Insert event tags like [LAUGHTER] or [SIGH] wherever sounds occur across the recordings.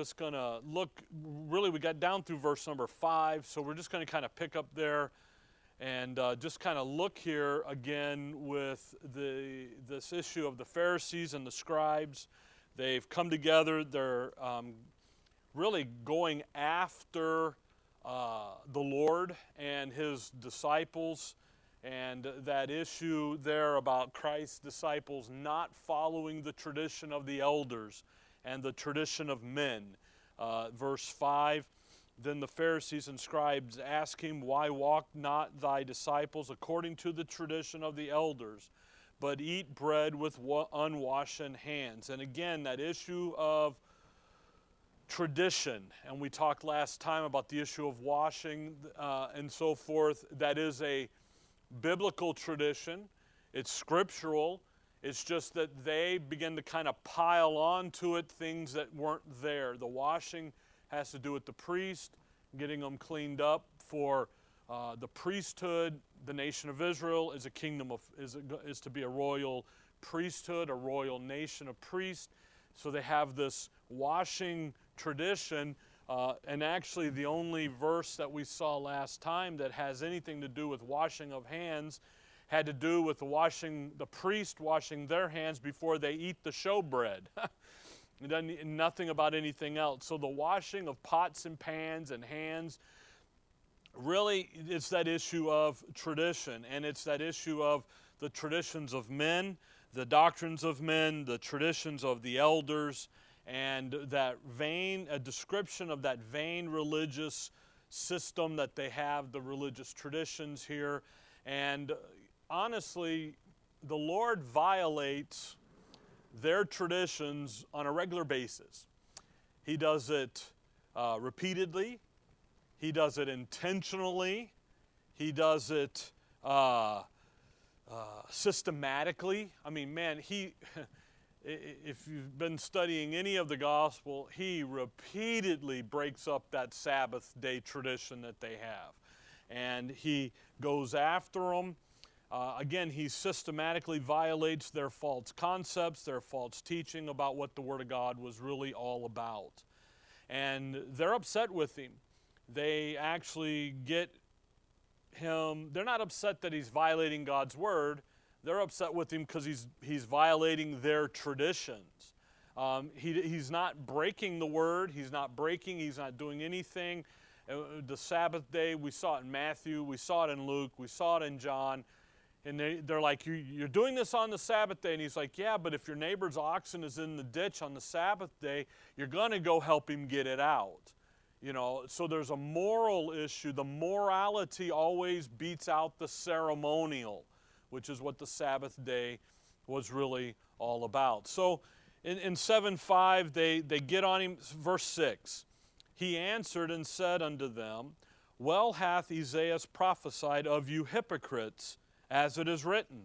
just going to look, really, we got down through verse number five, so we're just going to kind of pick up there and uh, just kind of look here again with the, this issue of the Pharisees and the scribes. They've come together, they're um, really going after uh, the Lord and his disciples and that issue there about Christ's disciples not following the tradition of the elders and the tradition of men. Uh, verse 5 Then the Pharisees and scribes asked him, Why walk not thy disciples according to the tradition of the elders, but eat bread with unwashed hands? And again, that issue of tradition, and we talked last time about the issue of washing uh, and so forth, that is a biblical tradition, it's scriptural. It's just that they begin to kind of pile on to it things that weren't there. The washing has to do with the priest, getting them cleaned up for uh, the priesthood. The nation of Israel is a kingdom of is, a, is to be a royal priesthood, a royal nation of priests. So they have this washing tradition uh, and actually, the only verse that we saw last time that has anything to do with washing of hands had to do with the washing, the priest washing their hands before they eat the showbread. [LAUGHS] it doesn't, nothing about anything else. So the washing of pots and pans and hands, really, it's that issue of tradition, and it's that issue of the traditions of men, the doctrines of men, the traditions of the elders and that vain, a description of that vain religious system that they have, the religious traditions here. And honestly, the Lord violates their traditions on a regular basis. He does it uh, repeatedly, He does it intentionally, He does it uh, uh, systematically. I mean, man, He. [LAUGHS] if you've been studying any of the gospel, he repeatedly breaks up that Sabbath day tradition that they have. And he goes after them. Uh, again, he systematically violates their false concepts, their false teaching about what the Word of God was really all about. And they're upset with him. They actually get him, they're not upset that he's violating God's Word they're upset with him because he's, he's violating their traditions. Um, he, he's not breaking the word, he's not breaking, he's not doing anything. Uh, the Sabbath day, we saw it in Matthew, we saw it in Luke, we saw it in John. And they, they're like, You're doing this on the Sabbath day. And he's like, Yeah, but if your neighbor's oxen is in the ditch on the Sabbath day, you're going to go help him get it out. You know, so there's a moral issue. The morality always beats out the ceremonial which is what the Sabbath day was really all about. So in, in 7 5, they, they get on him, verse 6. He answered and said unto them, Well hath Esaias prophesied of you hypocrites, as it is written,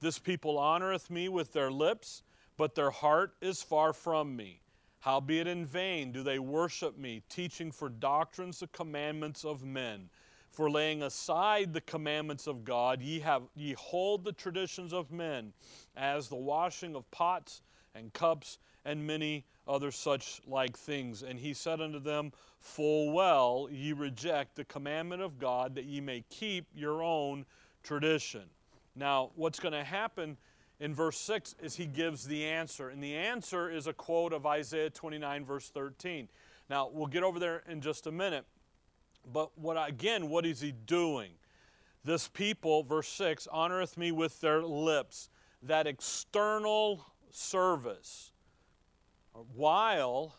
This people honoreth me with their lips, but their heart is far from me. Howbeit in vain do they worship me, teaching for doctrines the commandments of men. For laying aside the commandments of God, ye, have, ye hold the traditions of men, as the washing of pots and cups and many other such like things. And he said unto them, Full well ye reject the commandment of God, that ye may keep your own tradition. Now, what's going to happen in verse 6 is he gives the answer. And the answer is a quote of Isaiah 29, verse 13. Now, we'll get over there in just a minute. But what again, what is he doing? This people, verse 6, honoreth me with their lips, that external service, while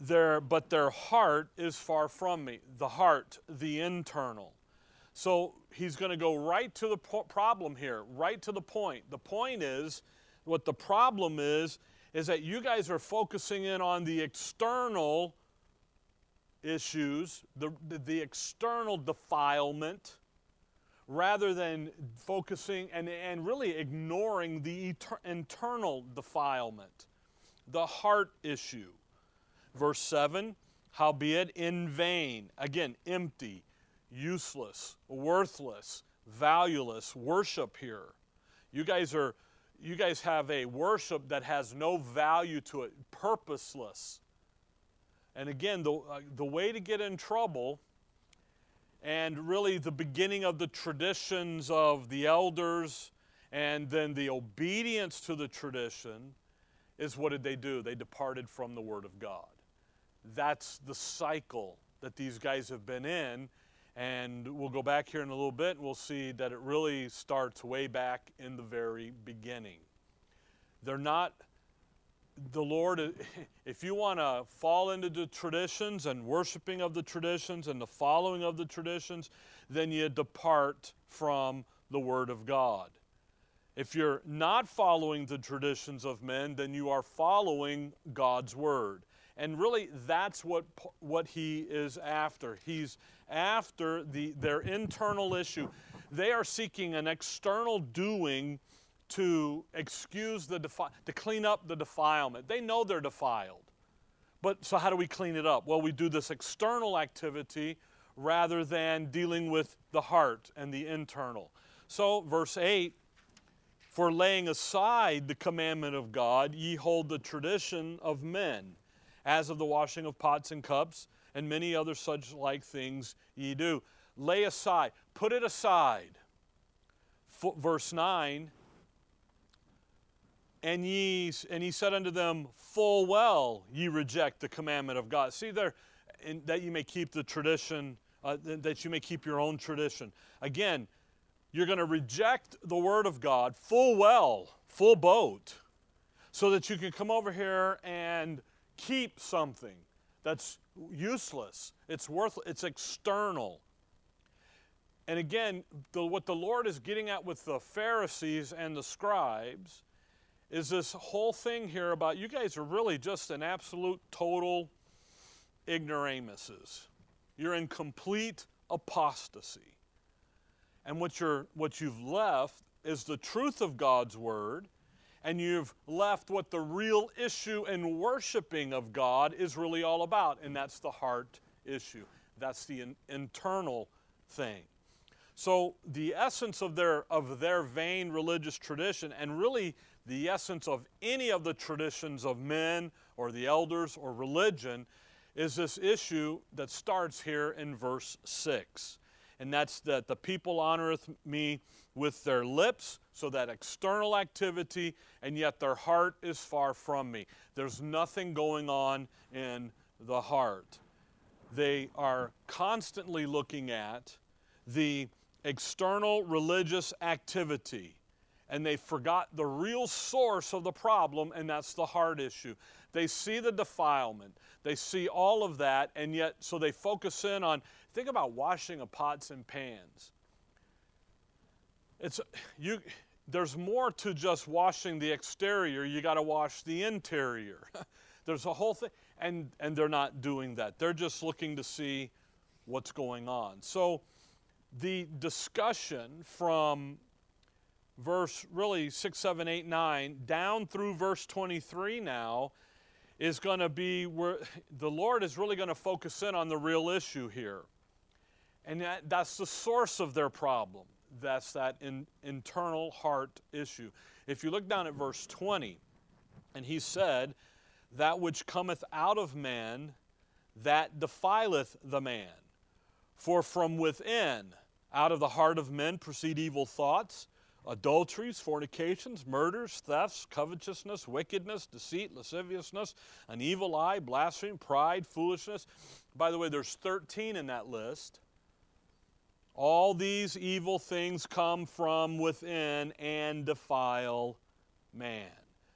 their but their heart is far from me. The heart, the internal. So he's going to go right to the problem here, right to the point. The point is, what the problem is, is that you guys are focusing in on the external issues, the, the external defilement, rather than focusing and, and really ignoring the internal defilement, the heart issue. Verse 7 Howbeit in vain, again, empty, useless, worthless, valueless worship here. You guys are you guys have a worship that has no value to it, purposeless. And again, the, uh, the way to get in trouble, and really the beginning of the traditions of the elders, and then the obedience to the tradition, is what did they do? They departed from the Word of God. That's the cycle that these guys have been in. And we'll go back here in a little bit and we'll see that it really starts way back in the very beginning. They're not, the Lord, [LAUGHS] if you want to fall into the traditions and worshiping of the traditions and the following of the traditions, then you depart from the Word of God. If you're not following the traditions of men, then you are following God's Word. And really, that's what, what he is after. He's after the, their internal issue. They are seeking an external doing to excuse the defi- to clean up the defilement. They know they're defiled. But so how do we clean it up? Well, we do this external activity rather than dealing with the heart and the internal. So, verse 8 For laying aside the commandment of God, ye hold the tradition of men as of the washing of pots and cups, and many other such like things ye do. Lay aside, put it aside. F- verse 9, and ye and he said unto them, Full well ye reject the commandment of God. See there, that you may keep the tradition, uh, that you may keep your own tradition. Again, you're going to reject the word of God full well, full boat, so that you can come over here and keep something that's useless. It's worthless. It's external. And again, the, what the Lord is getting at with the Pharisees and the scribes is this whole thing here about you guys are really just an absolute total ignoramuses. You're in complete apostasy. And what, you're, what you've left is the truth of God's word and you've left what the real issue in worshiping of God is really all about, and that's the heart issue. That's the in, internal thing. So the essence of their of their vain religious tradition, and really the essence of any of the traditions of men or the elders or religion, is this issue that starts here in verse six, and that's that the people honoreth me with their lips, so that external activity, and yet their heart is far from me. There's nothing going on in the heart. They are constantly looking at the external religious activity, and they forgot the real source of the problem, and that's the heart issue. They see the defilement, they see all of that, and yet, so they focus in on, think about washing of pots and pans it's you there's more to just washing the exterior. You got to wash the interior. [LAUGHS] There's a whole thing and and they're not doing that. They're just looking to see what's going on. So the discussion from verse really 6 7 8 9 down through verse 23 now is going to be where the lord is really going to focus in on the real issue here. And that, that's the source of their problem that's that in, internal heart issue. If you look down at verse 20, and he said, That which cometh out of man, that defileth the man. For from within, out of the heart of men, proceed evil thoughts, adulteries, fornications, murders, thefts, covetousness, wickedness, deceit, lasciviousness, an evil eye, blasphemy, pride, foolishness. By the way, there's 13 in that list. All these evil things come from within and defile man.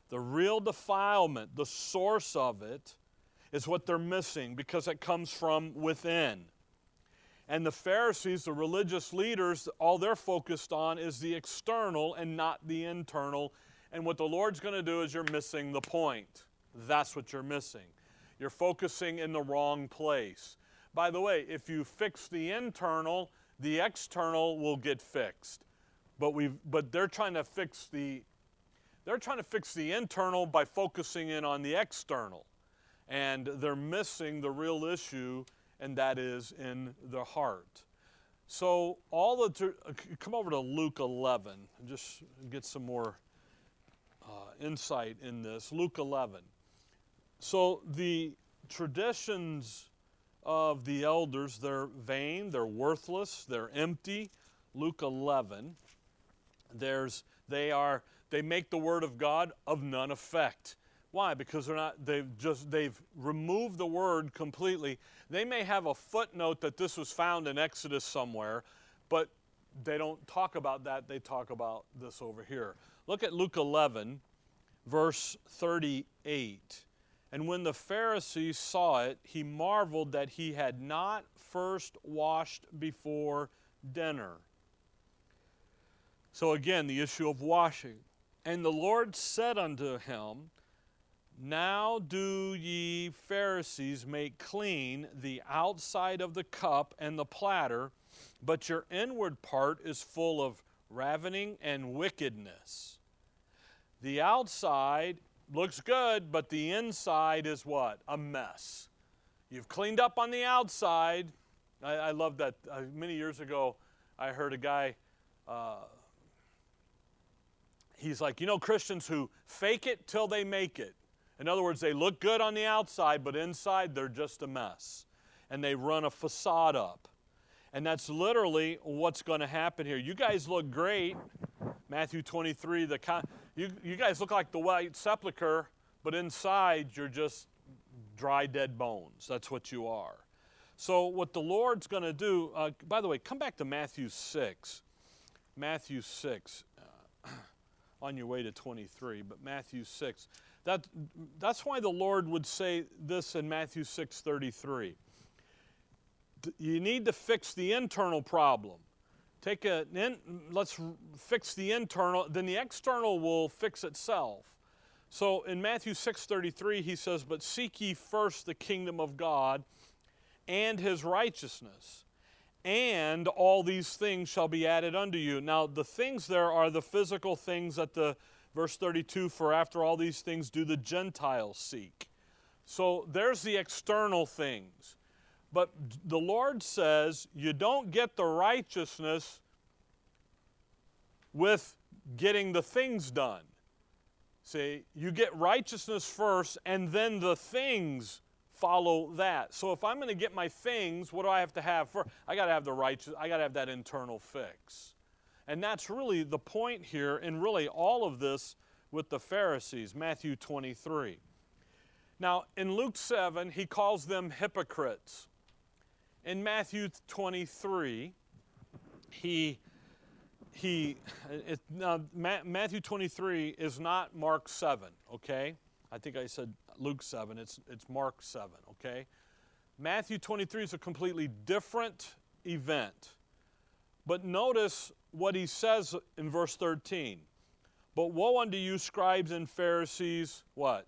The real defilement, the source of it, is what they're missing because it comes from within. And the Pharisees, the religious leaders, all they're focused on is the external and not the internal. And what the Lord's going to do is you're missing the point. That's what you're missing. You're focusing in the wrong place. By the way, if you fix the internal, the external will get fixed. But we but they're trying to fix the they're trying to fix the internal by focusing in on the external. And they're missing the real issue and that is in the heart. So all the come over to Luke 11 and just get some more uh, insight in this. Luke 11. So the traditions of the elders, they're vain, they're worthless, they're empty. Luke 11. There's, they are, they make the word of God of none effect. Why? Because they're not, they've just, they've removed the word completely. They may have a footnote that this was found in Exodus somewhere, but they don't talk about that. They talk about this over here. Look at Luke 11, verse 38. And when the Pharisee saw it, he marveled that he had not first washed before dinner. So again, the issue of washing. And the Lord said unto him, Now do ye Pharisees make clean the outside of the cup and the platter, but your inward part is full of ravening and wickedness. The outside looks good, but the inside is what? A mess. You've cleaned up on the outside. I, I love that. Uh, many years ago, I heard a guy. Uh, he's like, you know, Christians who fake it till they make it. In other words, they look good on the outside, but inside they're just a mess. And they run a facade up. And that's literally what's going to happen here. You guys look great. Matthew 23, the con- you, you guys look like the white sepulchre, but inside you're just dry, dead bones. That's what you are. So, what the Lord's going to do, uh, by the way, come back to Matthew 6. Matthew 6, uh, [CLEARS THROAT] on your way to 23, but Matthew 6. That, that's why the Lord would say this in Matthew 6 33. You need to fix the internal problem. Take a, in, let's fix the internal, then the external will fix itself. So in Matthew 6:33 he says, "But seek ye first the kingdom of God and his righteousness, and all these things shall be added unto you." Now the things there are the physical things that the verse 32 for after all these things do the Gentiles seek. So there's the external things. But the Lord says you don't get the righteousness with getting the things done. See, you get righteousness first, and then the things follow that. So if I'm going to get my things, what do I have to have first? I got to have the righteous. I got to have that internal fix, and that's really the point here, and really all of this with the Pharisees. Matthew 23. Now in Luke 7, he calls them hypocrites. In Matthew 23, he he it, now Matthew 23 is not Mark 7, okay? I think I said Luke 7. It's it's Mark 7, okay? Matthew 23 is a completely different event. But notice what he says in verse 13. But woe unto you, scribes and Pharisees, what?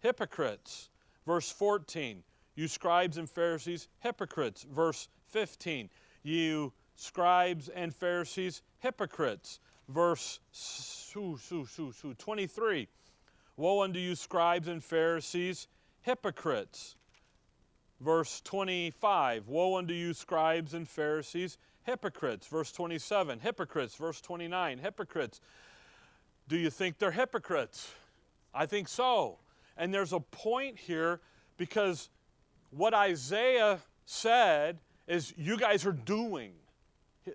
Hypocrites. Verse 14. You scribes and Pharisees, hypocrites. Verse 15. You scribes and Pharisees, hypocrites. Verse 23 Woe unto you, scribes and Pharisees, hypocrites. Verse 25 Woe unto you, scribes and Pharisees, hypocrites. Verse 27 Hypocrites. Verse 29 Hypocrites. Do you think they're hypocrites? I think so. And there's a point here because what Isaiah said is you guys are doing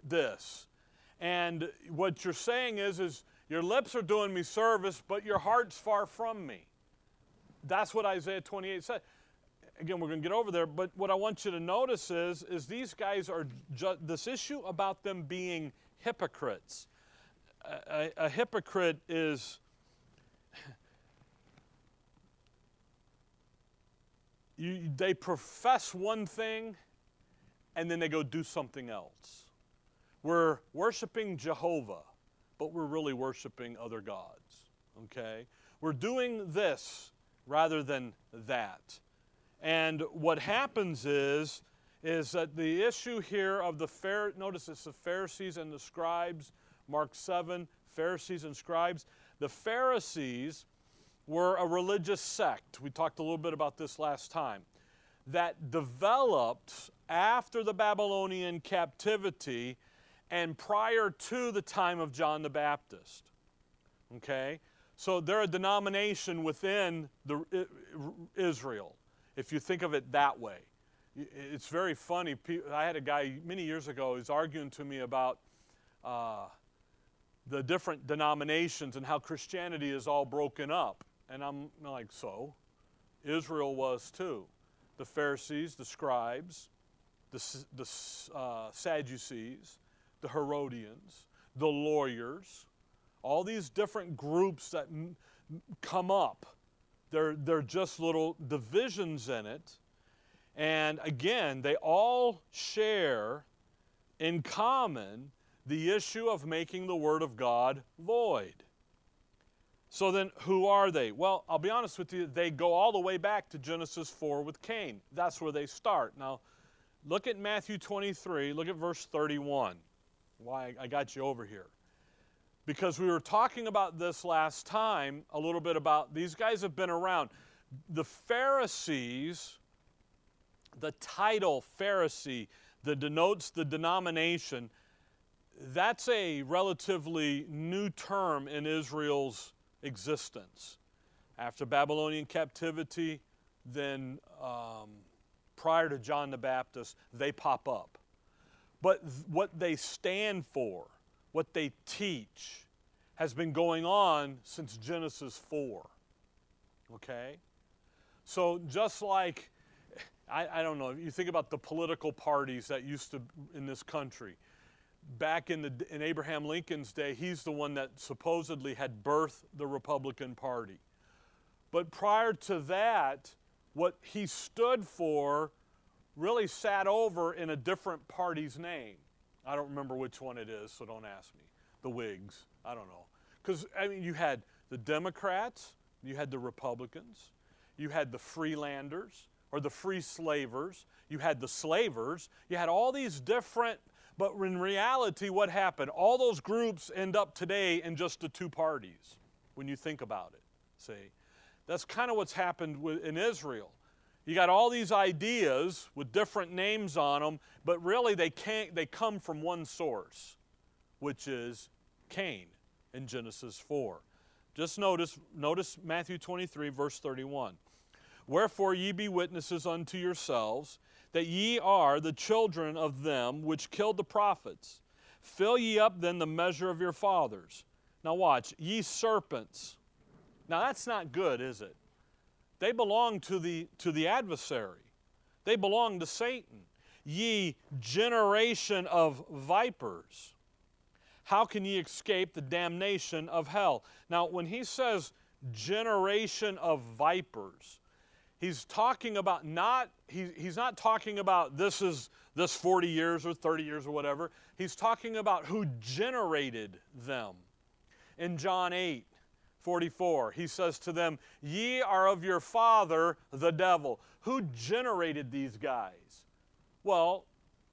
this. And what you're saying is, is your lips are doing me service, but your heart's far from me. That's what Isaiah 28 said. Again, we're going to get over there, but what I want you to notice is, is these guys are ju- this issue about them being hypocrites. A, a, a hypocrite is you, they profess one thing and then they go do something else. We're worshiping Jehovah, but we're really worshiping other gods. Okay? We're doing this rather than that. And what happens is, is that the issue here of the fair notice it's the Pharisees and the scribes, Mark 7, Pharisees and scribes. The Pharisees were a religious sect. We talked a little bit about this last time. That developed after the Babylonian captivity and prior to the time of John the Baptist. Okay? So they're a denomination within the, Israel, if you think of it that way. It's very funny. I had a guy many years ago who's arguing to me about uh, the different denominations and how Christianity is all broken up. And I'm like, so? Israel was too. The Pharisees, the scribes, the, the uh, Sadducees, the Herodians, the lawyers, all these different groups that come up. They're, they're just little divisions in it. And again, they all share in common the issue of making the Word of God void. So then, who are they? Well, I'll be honest with you, they go all the way back to Genesis 4 with Cain. That's where they start. Now, look at Matthew 23, look at verse 31. Why I got you over here. Because we were talking about this last time, a little bit about these guys have been around. The Pharisees, the title Pharisee that denotes the denomination, that's a relatively new term in Israel's existence. After Babylonian captivity, then um, prior to John the Baptist, they pop up. But th- what they stand for, what they teach, has been going on since Genesis 4. Okay? So just like, I, I don't know, you think about the political parties that used to in this country back in, the, in Abraham Lincoln's day, he's the one that supposedly had birthed the Republican Party. But prior to that, what he stood for really sat over in a different party's name. I don't remember which one it is, so don't ask me. The Whigs, I don't know. Because, I mean, you had the Democrats, you had the Republicans, you had the Freelanders or the Free Slavers, you had the Slavers, you had all these different but in reality, what happened? All those groups end up today in just the two parties when you think about it. See? That's kind of what's happened in Israel. You got all these ideas with different names on them, but really they can't they come from one source, which is Cain in Genesis 4. Just notice notice Matthew 23 verse 31. Wherefore ye be witnesses unto yourselves that ye are the children of them which killed the prophets. Fill ye up then the measure of your fathers. Now watch, ye serpents. Now that's not good, is it? They belong to the, to the adversary, they belong to Satan. Ye generation of vipers. How can ye escape the damnation of hell? Now, when he says generation of vipers, he's talking about not he, he's not talking about this is this 40 years or 30 years or whatever. He's talking about who generated them. In john 8 44 he says to them ye are of your father the devil. Who generated these guys? Well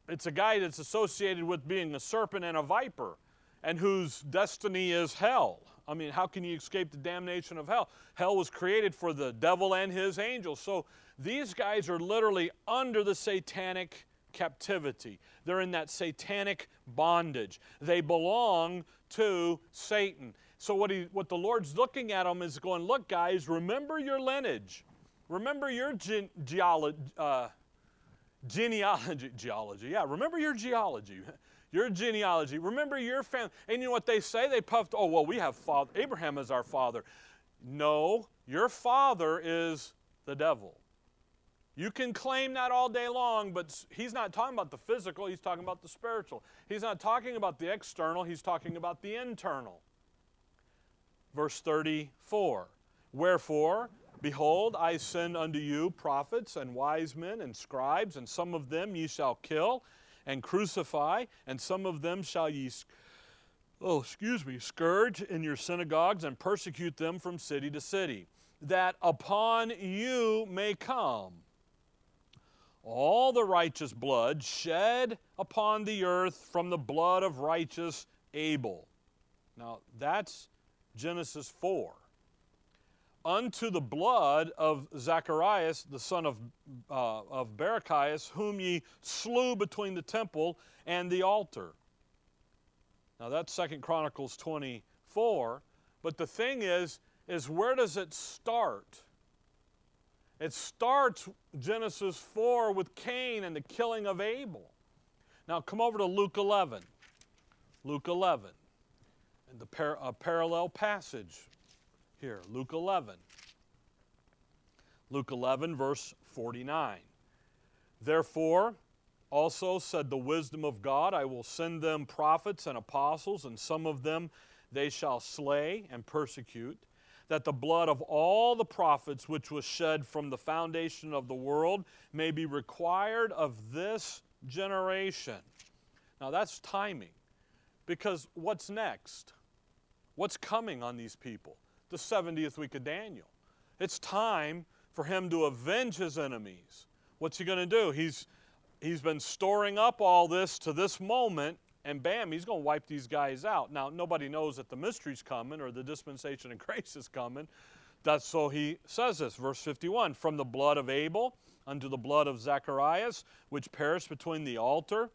it's a guy that's associated with being a serpent and a viper and whose destiny is hell I mean, how can you escape the damnation of hell? Hell was created for the devil and his angels. So these guys are literally under the satanic captivity. They're in that satanic bondage. They belong to Satan. So what, he, what the Lord's looking at them is going, look, guys, remember your lineage. Remember your ge- geolo- uh, genealogy. Geology, yeah, remember your geology. [LAUGHS] your genealogy. Remember your family. And you know what they say? They puffed, oh, well, we have father. Abraham is our father. No, your father is the devil. You can claim that all day long, but he's not talking about the physical, he's talking about the spiritual. He's not talking about the external, he's talking about the internal. Verse 34 Wherefore, behold, I send unto you prophets and wise men and scribes, and some of them ye shall kill and crucify, and some of them shall ye, oh, excuse me, scourge in your synagogues and persecute them from city to city, that upon you may come all the righteous blood shed upon the earth from the blood of righteous Abel. Now, that's Genesis 4 unto the blood of Zacharias, the son of, uh, of Barachias, whom ye slew between the temple and the altar. Now that's Second Chronicles 24. But the thing is, is where does it start? It starts Genesis 4 with Cain and the killing of Abel. Now come over to Luke 11. Luke 11. And the par- a parallel passage here, Luke 11. Luke 11, verse 49. Therefore, also said the wisdom of God, I will send them prophets and apostles, and some of them they shall slay and persecute, that the blood of all the prophets which was shed from the foundation of the world may be required of this generation. Now that's timing, because what's next? What's coming on these people? The 70th week of Daniel. It's time for him to avenge his enemies. What's he going to do? He's, he's been storing up all this to this moment, and bam, he's going to wipe these guys out. Now, nobody knows that the mystery's coming or the dispensation of [LAUGHS] grace is coming. That's so he says this, verse 51 From the blood of Abel unto the blood of Zacharias, which perished between the altar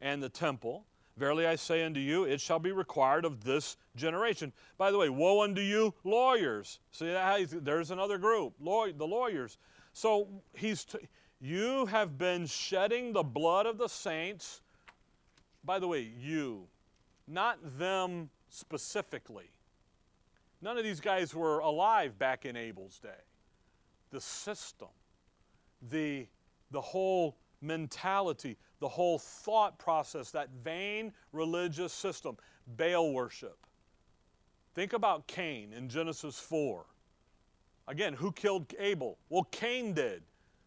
and the temple. Verily I say unto you, it shall be required of this generation. By the way, woe unto you, lawyers. See, there's another group, the lawyers. So he's, you have been shedding the blood of the saints. By the way, you, not them specifically. None of these guys were alive back in Abel's day. The system, the, the whole mentality, the whole thought process, that vain religious system, Baal worship. Think about Cain in Genesis 4. Again, who killed Abel? Well, Cain did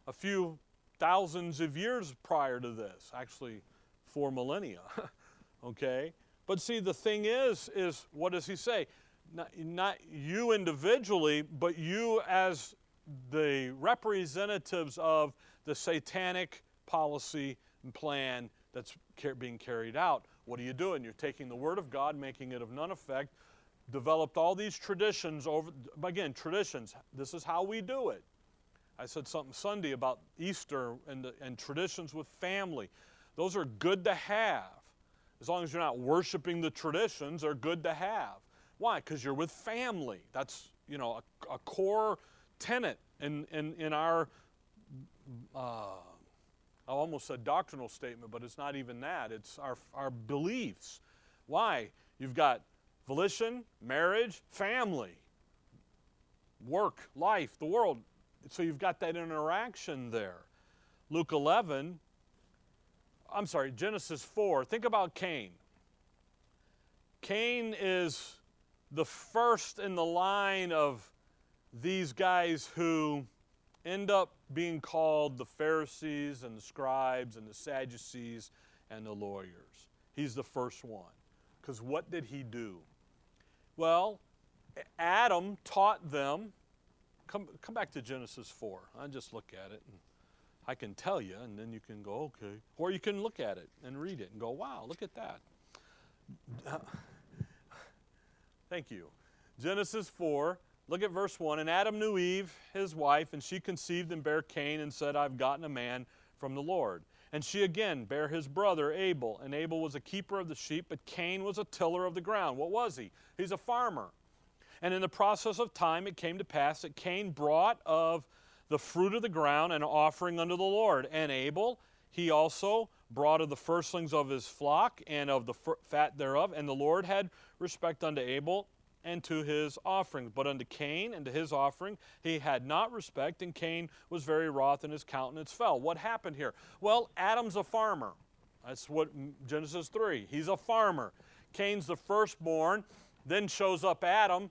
a few thousands of years prior to this, actually, four millennia. [LAUGHS] okay? But see, the thing is, is what does he say? Not, not you individually, but you as the representatives of the satanic policy plan that's being carried out. What are you doing? You're taking the Word of God, making it of none effect, developed all these traditions over, again, traditions. This is how we do it. I said something Sunday about Easter and, the, and traditions with family. Those are good to have. As long as you're not worshiping the traditions, they're good to have. Why? Because you're with family. That's, you know, a, a core tenet in, in, in our uh, I almost said doctrinal statement, but it's not even that. It's our, our beliefs. Why? You've got volition, marriage, family, work, life, the world. So you've got that interaction there. Luke 11, I'm sorry, Genesis 4. Think about Cain. Cain is the first in the line of these guys who end up being called the Pharisees and the scribes and the Sadducees and the lawyers. He's the first one. Because what did he do? Well, Adam taught them. Come, come back to Genesis 4. I just look at it and I can tell you, and then you can go, okay. Or you can look at it and read it and go, wow, look at that. [LAUGHS] Thank you. Genesis 4, Look at verse 1. And Adam knew Eve, his wife, and she conceived and bare Cain and said, I've gotten a man from the Lord. And she again bare his brother Abel. And Abel was a keeper of the sheep, but Cain was a tiller of the ground. What was he? He's a farmer. And in the process of time it came to pass that Cain brought of the fruit of the ground an offering unto the Lord. And Abel, he also brought of the firstlings of his flock and of the fat thereof. And the Lord had respect unto Abel and to his offering. But unto Cain and to his offering he had not respect, and Cain was very wroth, and his countenance fell. What happened here? Well, Adam's a farmer. That's what Genesis 3. He's a farmer. Cain's the firstborn. Then shows up Adam.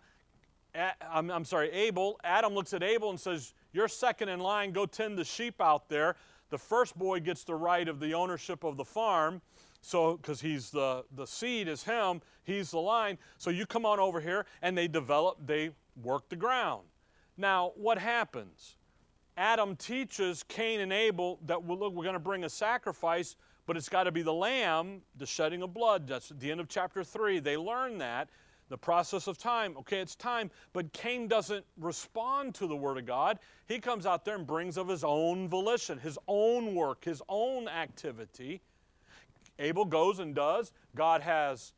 I'm, I'm sorry, Abel. Adam looks at Abel and says, You're second in line. Go tend the sheep out there. The first boy gets the right of the ownership of the farm. So, because he's the, the seed is him, he's the line. So you come on over here and they develop, they work the ground. Now, what happens? Adam teaches Cain and Abel that, well, look, we're going to bring a sacrifice, but it's got to be the lamb, the shedding of blood. That's at the end of chapter 3. They learn that. The process of time. Okay, it's time. But Cain doesn't respond to the word of God. He comes out there and brings of his own volition, his own work, his own activity. Abel goes and does. God has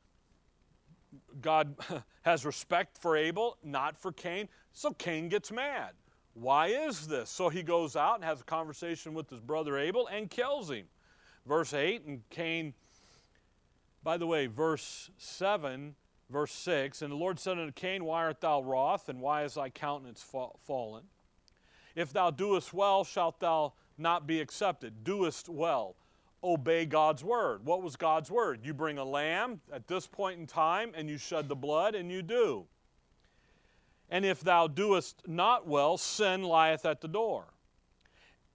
God [LAUGHS] has respect for Abel, not for Cain. So Cain gets mad. Why is this? So he goes out and has a conversation with his brother Abel and kills him. Verse 8, and Cain, by the way, verse 7, verse 6, and the Lord said unto Cain, Why art thou wroth, and why is thy countenance fallen? If thou doest well, shalt thou not be accepted. Doest well. Obey God's word. What was God's word? You bring a lamb at this point in time, and you shed the blood, and you do. And if thou doest not well, sin lieth at the door.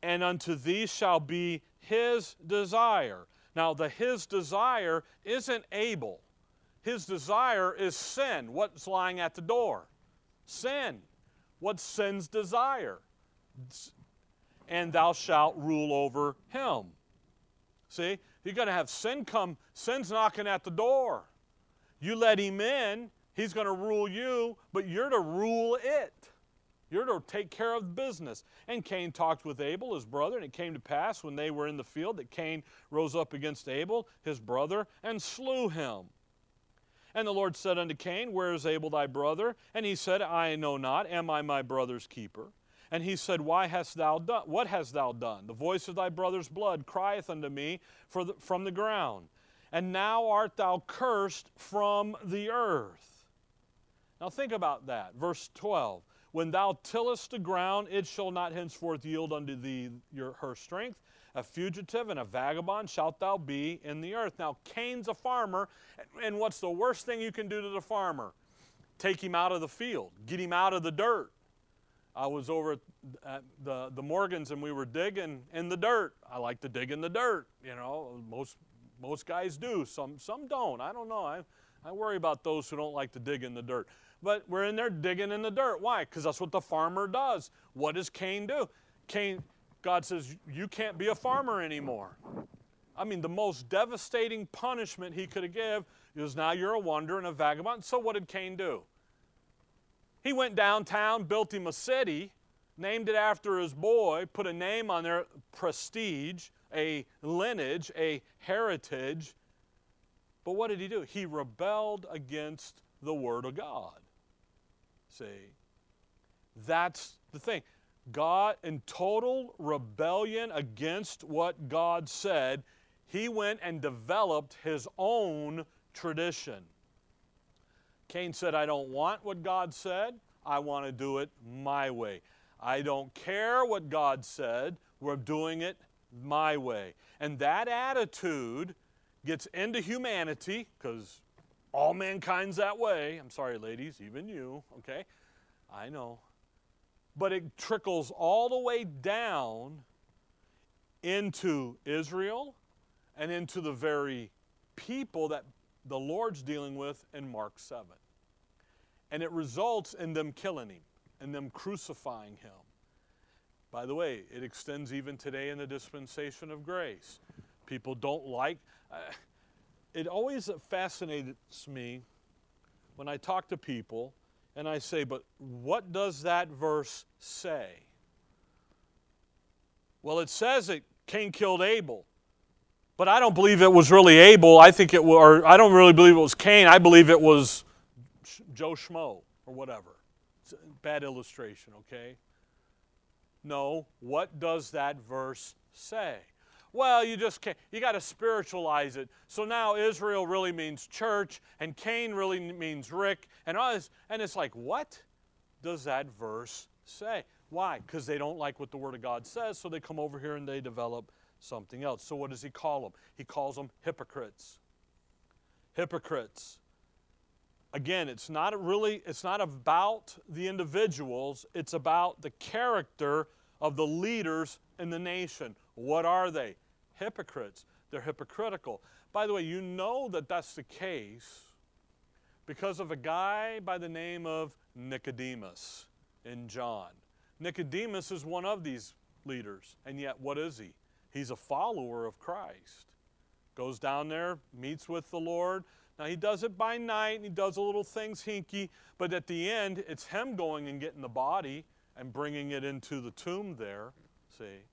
And unto thee shall be his desire. Now, the his desire isn't Abel. His desire is sin. What's lying at the door? Sin. What's sin's desire? And thou shalt rule over him. See, you're going to have sin come, sin's knocking at the door. You let him in, He's going to rule you, but you're to rule it. You're to take care of business. And Cain talked with Abel, his brother, and it came to pass when they were in the field that Cain rose up against Abel, his brother, and slew him. And the Lord said unto Cain, Where is Abel thy brother? And he said, I know not. Am I my brother's keeper? And he said, Why hast thou done? What hast thou done? The voice of thy brother's blood crieth unto me the, from the ground. And now art thou cursed from the earth now think about that. Verse 12. When thou tillest the ground, it shall not henceforth yield unto thee your, her strength. A fugitive and a vagabond shalt thou be in the earth. Now, Cain's a farmer, and what's the worst thing you can do to the farmer? Take him out of the field, get him out of the dirt. I was over at the, the Morgans and we were digging in the dirt. I like to dig in the dirt, you know, most, most guys do. Some, some don't. I don't know. I, I worry about those who don't like to dig in the dirt. But we're in there digging in the dirt. Why? Because that's what the farmer does. What does Cain do? Cain, God says, You can't be a farmer anymore. I mean, the most devastating punishment he could have given is now you're a wanderer and a vagabond. So what did Cain do? He went downtown, built him a city, named it after his boy, put a name on there, prestige, a lineage, a heritage. But what did he do? He rebelled against the Word of God. See? That's the thing. God, in total rebellion against what God said, he went and developed his own tradition. Cain said, I don't want what God said, I want to do it my way. I don't care what God said, we're doing it my way. And that attitude gets into humanity, because all mankind's that way. I'm sorry, ladies, even you, okay? I know. But it trickles all the way down into Israel and into the very people that the Lord's dealing with in Mark 7. And it results in them killing him and them crucifying him. By the way, it extends even today in the dispensation of grace. People don't like. Uh, it always fascinates me when I talk to people and I say, but what does that verse say? Well, it says that Cain killed Abel. But I don't believe it was really Abel. I think it or I don't really believe it was Cain. I believe it was Joe Schmo or whatever. bad illustration, okay? No, what does that verse say? Well, you just can't, you got to spiritualize it. So now Israel really means church, and Cain really means Rick, and this. And it's like, what does that verse say? Why? Because they don't like what the Word of God says, so they come over here and they develop something else. So what does he call them? He calls them hypocrites. Hypocrites. Again, it's not really, it's not about the individuals, it's about the character of the leaders in the nation. What are they? Hypocrites. They're hypocritical. By the way, you know that that's the case because of a guy by the name of Nicodemus in John. Nicodemus is one of these leaders, and yet what is he? He's a follower of Christ. Goes down there, meets with the Lord. Now he does it by night, and he does a little things hinky, but at the end, it's him going and getting the body and bringing it into the tomb there. See?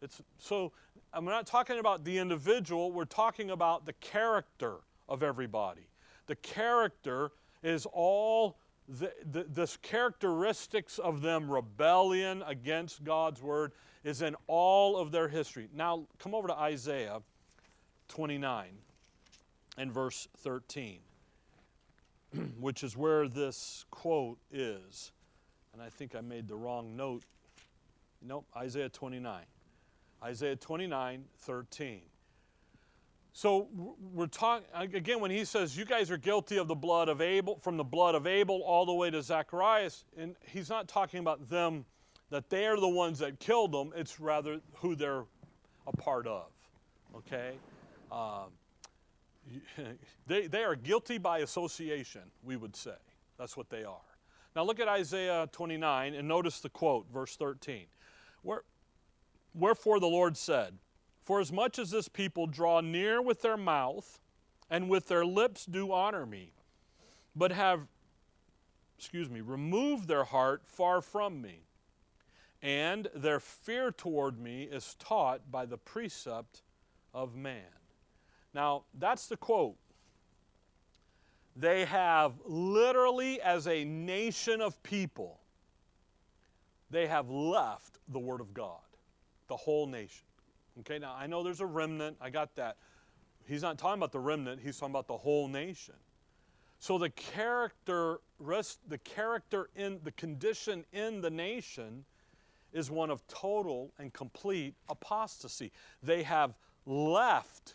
It's, so I'm not talking about the individual, we're talking about the character of everybody. the character is all the, the, this characteristics of them rebellion against God's word is in all of their history. Now, come over to Isaiah 29 and verse 13, [CLEARS THROAT] which is where this quote is. And I think I made the wrong note. Nope, Isaiah 29. Isaiah 29, 13. So we're talking again when he says you guys are guilty of the blood of Abel, from the blood of Abel all the way to Zacharias, and he's not talking about them that they are the ones that killed them. It's rather who they're a part of. Okay, um, [LAUGHS] they they are guilty by association. We would say that's what they are. Now look at Isaiah 29 and notice the quote, verse 13. Where, Wherefore the Lord said. For as much as this people draw near with their mouth, and with their lips do honor me, but have, excuse me, removed their heart far from me, and their fear toward me is taught by the precept of man. Now, that's the quote. They have literally, as a nation of people, they have left the Word of God, the whole nation. Okay, now I know there's a remnant, I got that. He's not talking about the remnant, he's talking about the whole nation. So the character, rest the character in the condition in the nation is one of total and complete apostasy. They have left,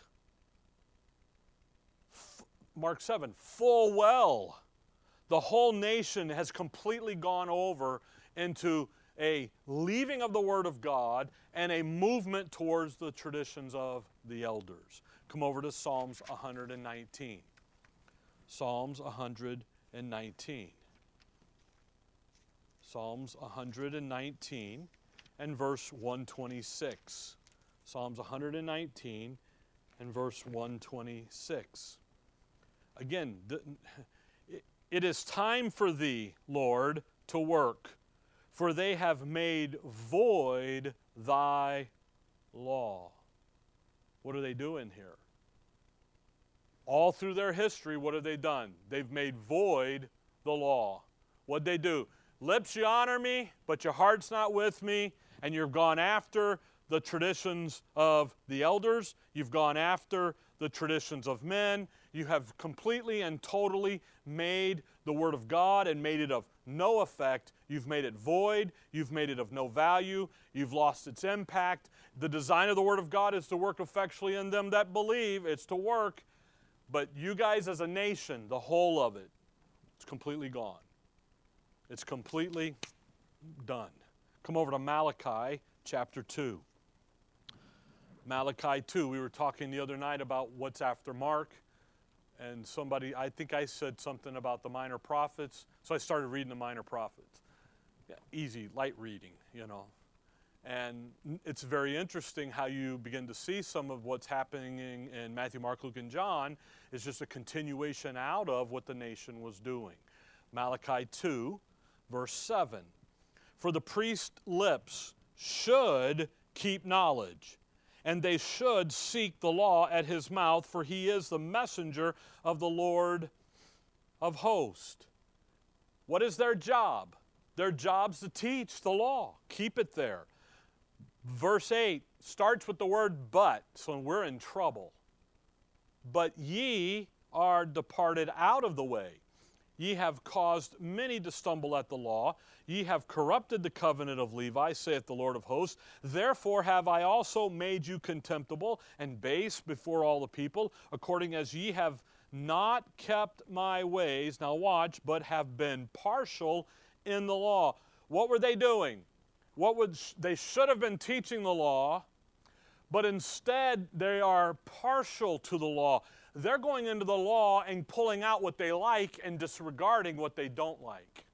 Mark 7, full well. The whole nation has completely gone over into a leaving of the Word of God and a movement towards the traditions of the elders. Come over to Psalms 119. Psalms 119. Psalms 119 and verse 126. Psalms 119 and verse 126. Again, it is time for thee, Lord, to work for they have made void thy law. What are they doing here? All through their history, what have they done? They've made void the law. What'd they do? Lips you honor me, but your heart's not with me, and you've gone after the traditions of the elders, you've gone after the traditions of men, you have completely and totally made the Word of God and made it of no effect. You've made it void. You've made it of no value. You've lost its impact. The design of the Word of God is to work effectually in them that believe. It's to work. But you guys, as a nation, the whole of it, it's completely gone. It's completely done. Come over to Malachi chapter 2. Malachi 2. We were talking the other night about what's after Mark and somebody, I think I said something about the minor prophets, so I started reading the minor prophets. Yeah, easy, light reading, you know. And it's very interesting how you begin to see some of what's happening in Matthew, Mark, Luke, and John is just a continuation out of what the nation was doing. Malachi 2, verse 7. For the priest's lips should keep knowledge and they should seek the law at his mouth, for he is the messenger of the Lord of hosts. What is their job? Their job's to teach the law. Keep it there. Verse 8 starts with the word but, so we're in trouble. But ye are departed out of the way. Ye have caused many to stumble at the law. Ye have corrupted the covenant of Levi, saith the Lord of hosts. Therefore have I also made you contemptible and base before all the people, according as ye have not kept my ways. Now watch, but have been partial in the law. What were they doing? What would they should have been teaching the law, but instead they are partial to the law they're going into the law and pulling out what they like and disregarding what they don't like.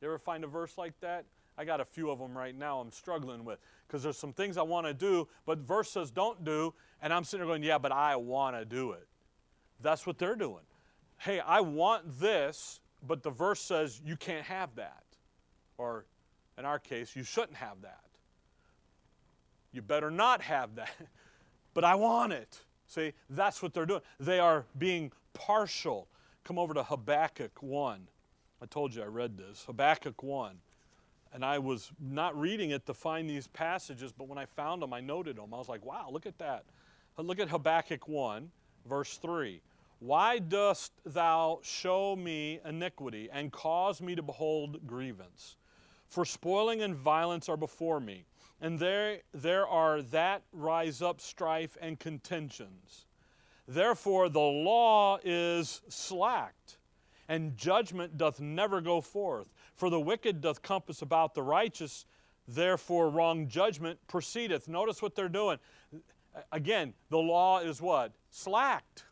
You ever find a verse like that? I got a few of them right now I'm struggling with because there's some things I want to do, but verse says don't do, and I'm sitting there going, yeah, but I want to do it. That's what they're doing. Hey, I want this, but the verse says you can't have that. Or in our case, you shouldn't have that. You better not have that, [LAUGHS] but I want it. See, that's what they're doing. They are being partial. come over to Habakkuk 1. I told you I read this. Habakkuk 1. And I was not reading it to find these passages, but when I found them, I noted them. I was like, wow, look at that. Look at Habakkuk 1, verse 3. Why dost thou show me iniquity and cause me to behold grievance? For spoiling and violence are before me, and there, there are that rise up strife and contentions. Therefore, the law is slacked, and judgment doth never go forth. For the wicked doth compass about the righteous, therefore wrong judgment proceedeth. Notice what they're doing. Again, the law is what? Slacked.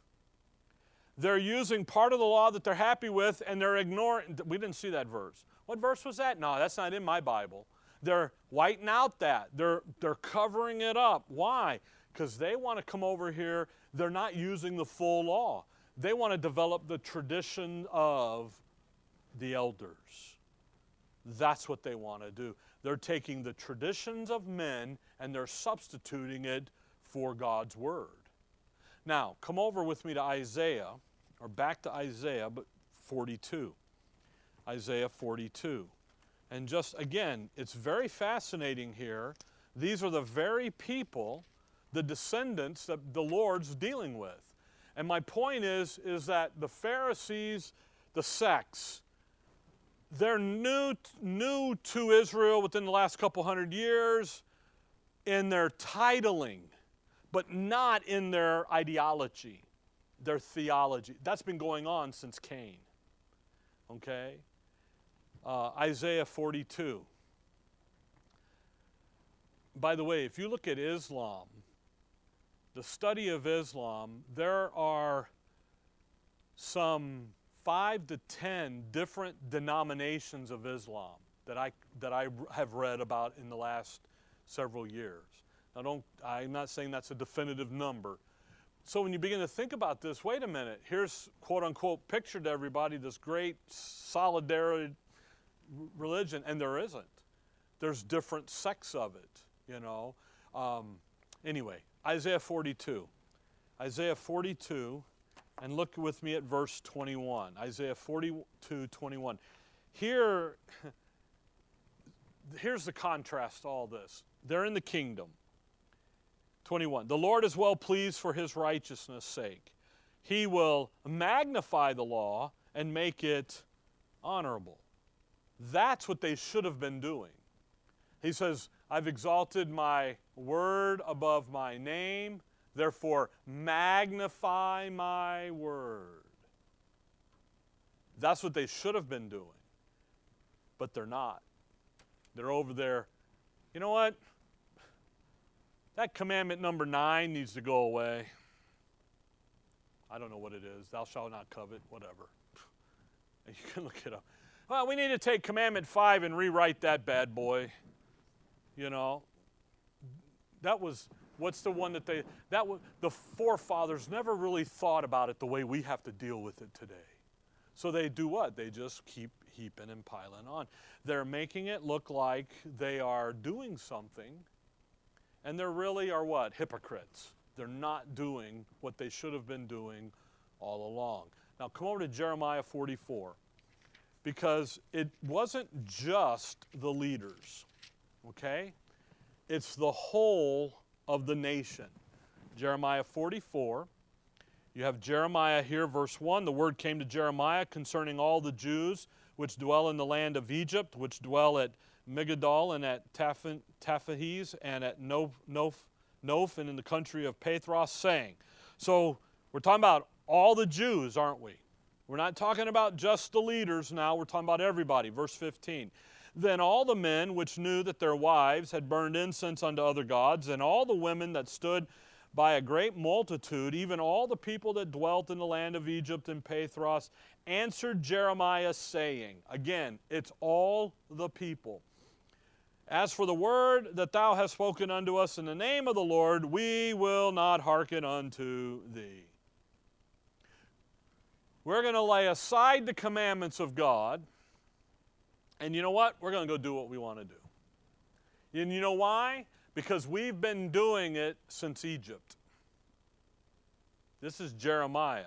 They're using part of the law that they're happy with and they're ignoring. We didn't see that verse. What verse was that? No, that's not in my Bible. They're whiting out that. They're, they're covering it up. Why? Because they want to come over here. They're not using the full law. They want to develop the tradition of the elders. That's what they want to do. They're taking the traditions of men and they're substituting it for God's Word. Now, come over with me to Isaiah, or back to Isaiah, but 42. Isaiah 42. And just again, it's very fascinating here. These are the very people, the descendants that the Lord's dealing with. And my point is, is that the Pharisees, the sects, they're new, new to Israel within the last couple hundred years in their titling, but not in their ideology, their theology. That's been going on since Cain. Okay? Uh, Isaiah 42. By the way, if you look at Islam, the study of Islam, there are some five to ten different denominations of Islam that I, that I have read about in the last several years. Now, don't, I'm not saying that's a definitive number. So when you begin to think about this, wait a minute, here's quote unquote pictured to everybody this great solidarity religion, and there isn't. There's different sects of it, you know. Um, anyway, Isaiah 42. Isaiah 42, and look with me at verse 21. Isaiah 42, 21. Here, [LAUGHS] here's the contrast to all this. They're in the kingdom. 21. The Lord is well pleased for his righteousness' sake. He will magnify the law and make it honorable. That's what they should have been doing. He says, I've exalted my word above my name, therefore magnify my word. That's what they should have been doing. But they're not. They're over there. You know what? That commandment number nine needs to go away. I don't know what it is. Thou shalt not covet, whatever. [LAUGHS] You can look it up. Well, we need to take commandment five and rewrite that bad boy. You know, that was what's the one that they that was the forefathers never really thought about it the way we have to deal with it today. So they do what? They just keep heaping and piling on. They're making it look like they are doing something, and they really are what? Hypocrites. They're not doing what they should have been doing all along. Now come over to Jeremiah 44 because it wasn't just the leaders, okay? It's the whole of the nation. Jeremiah 44. You have Jeremiah here, verse 1. The word came to Jeremiah concerning all the Jews which dwell in the land of Egypt, which dwell at Migdol and at Tahpanhes and at Noph, Noph and in the country of Pathros, saying. So we're talking about all the Jews, aren't we? We're not talking about just the leaders now, we're talking about everybody. Verse 15. Then all the men which knew that their wives had burned incense unto other gods, and all the women that stood by a great multitude, even all the people that dwelt in the land of Egypt and Pathros, answered Jeremiah, saying, Again, it's all the people. As for the word that thou hast spoken unto us in the name of the Lord, we will not hearken unto thee. We're going to lay aside the commandments of God. And you know what? We're going to go do what we want to do. And you know why? Because we've been doing it since Egypt. This is Jeremiah.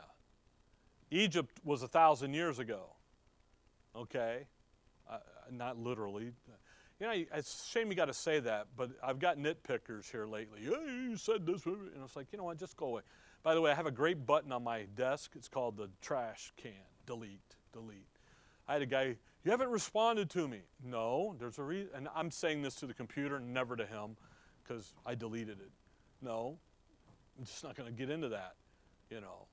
Egypt was a thousand years ago. Okay? Uh, not literally. You know, it's a shame you got to say that, but I've got nitpickers here lately. Hey, you said this. And it's like, you know what, just go away. By the way, I have a great button on my desk. It's called the trash can. Delete, delete. I had a guy, you haven't responded to me. No, there's a reason. And I'm saying this to the computer, never to him, because I deleted it. No, I'm just not going to get into that, you know.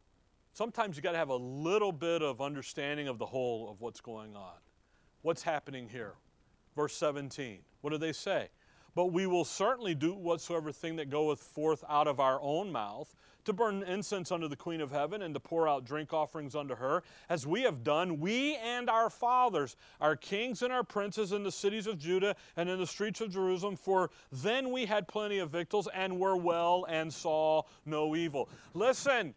Sometimes you got to have a little bit of understanding of the whole of what's going on. What's happening here? Verse 17. What do they say? But we will certainly do whatsoever thing that goeth forth out of our own mouth, to burn incense unto the Queen of Heaven, and to pour out drink offerings unto her, as we have done, we and our fathers, our kings and our princes in the cities of Judah and in the streets of Jerusalem, for then we had plenty of victuals, and were well, and saw no evil. Listen,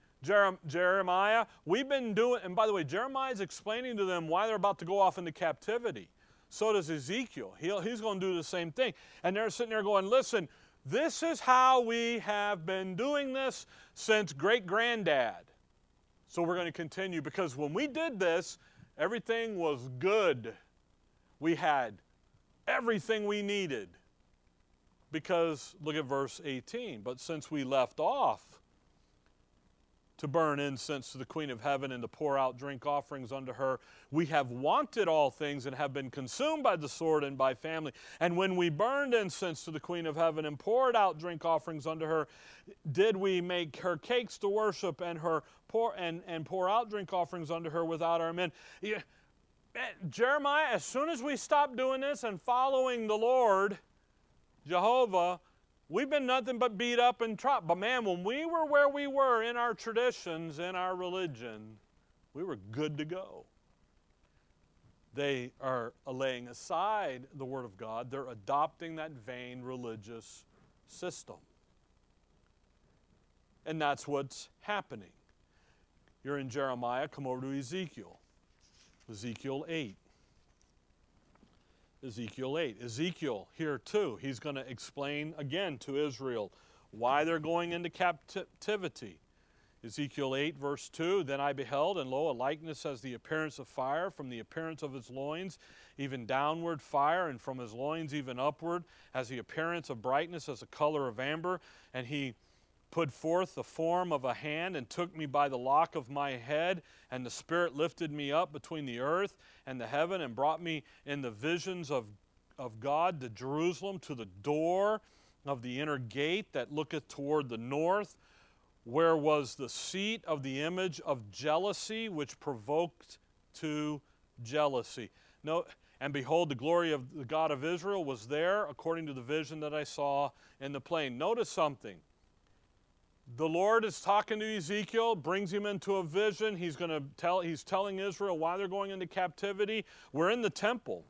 Jeremiah, we've been doing, and by the way, Jeremiah is explaining to them why they're about to go off into captivity. So does Ezekiel. He'll, he's going to do the same thing. And they're sitting there going, listen, this is how we have been doing this since great granddad. So we're going to continue because when we did this, everything was good. We had everything we needed. Because look at verse 18. But since we left off, to burn incense to the Queen of Heaven and to pour out drink offerings unto her. We have wanted all things and have been consumed by the sword and by family. And when we burned incense to the Queen of Heaven and poured out drink offerings unto her, did we make her cakes to worship and her pour and, and pour out drink offerings unto her without our men? Yeah. Eh, Jeremiah, as soon as we stop doing this and following the Lord, Jehovah, We've been nothing but beat up and trapped. But man, when we were where we were in our traditions, in our religion, we were good to go. They are laying aside the Word of God, they're adopting that vain religious system. And that's what's happening. You're in Jeremiah, come over to Ezekiel. Ezekiel 8. Ezekiel 8. Ezekiel, here too, he's going to explain again to Israel why they're going into captivity. Ezekiel 8, verse 2 Then I beheld, and lo, a likeness as the appearance of fire, from the appearance of his loins, even downward fire, and from his loins even upward, as the appearance of brightness, as the color of amber. And he put forth the form of a hand and took me by the lock of my head, and the Spirit lifted me up between the earth and the heaven and brought me in the visions of, of God to Jerusalem, to the door of the inner gate that looketh toward the north, where was the seat of the image of jealousy, which provoked to jealousy. No, and behold, the glory of the God of Israel was there, according to the vision that I saw in the plain. Notice something the Lord is talking to Ezekiel, brings him into a vision. He's going to tell he's telling Israel why they're going into captivity. We're in the temple.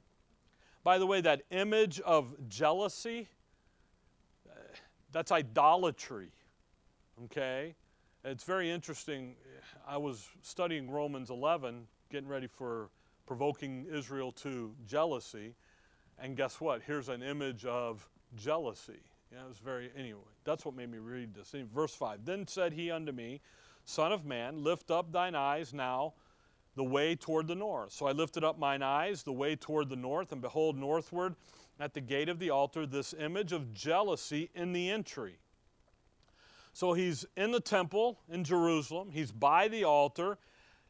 By the way, that image of jealousy, that's idolatry. Okay? It's very interesting. I was studying Romans 11, getting ready for provoking Israel to jealousy. And guess what? Here's an image of jealousy. Yeah, it was very, anyway, that's what made me read this. Verse 5 Then said he unto me, Son of man, lift up thine eyes now the way toward the north. So I lifted up mine eyes the way toward the north, and behold, northward at the gate of the altar, this image of jealousy in the entry. So he's in the temple in Jerusalem, he's by the altar.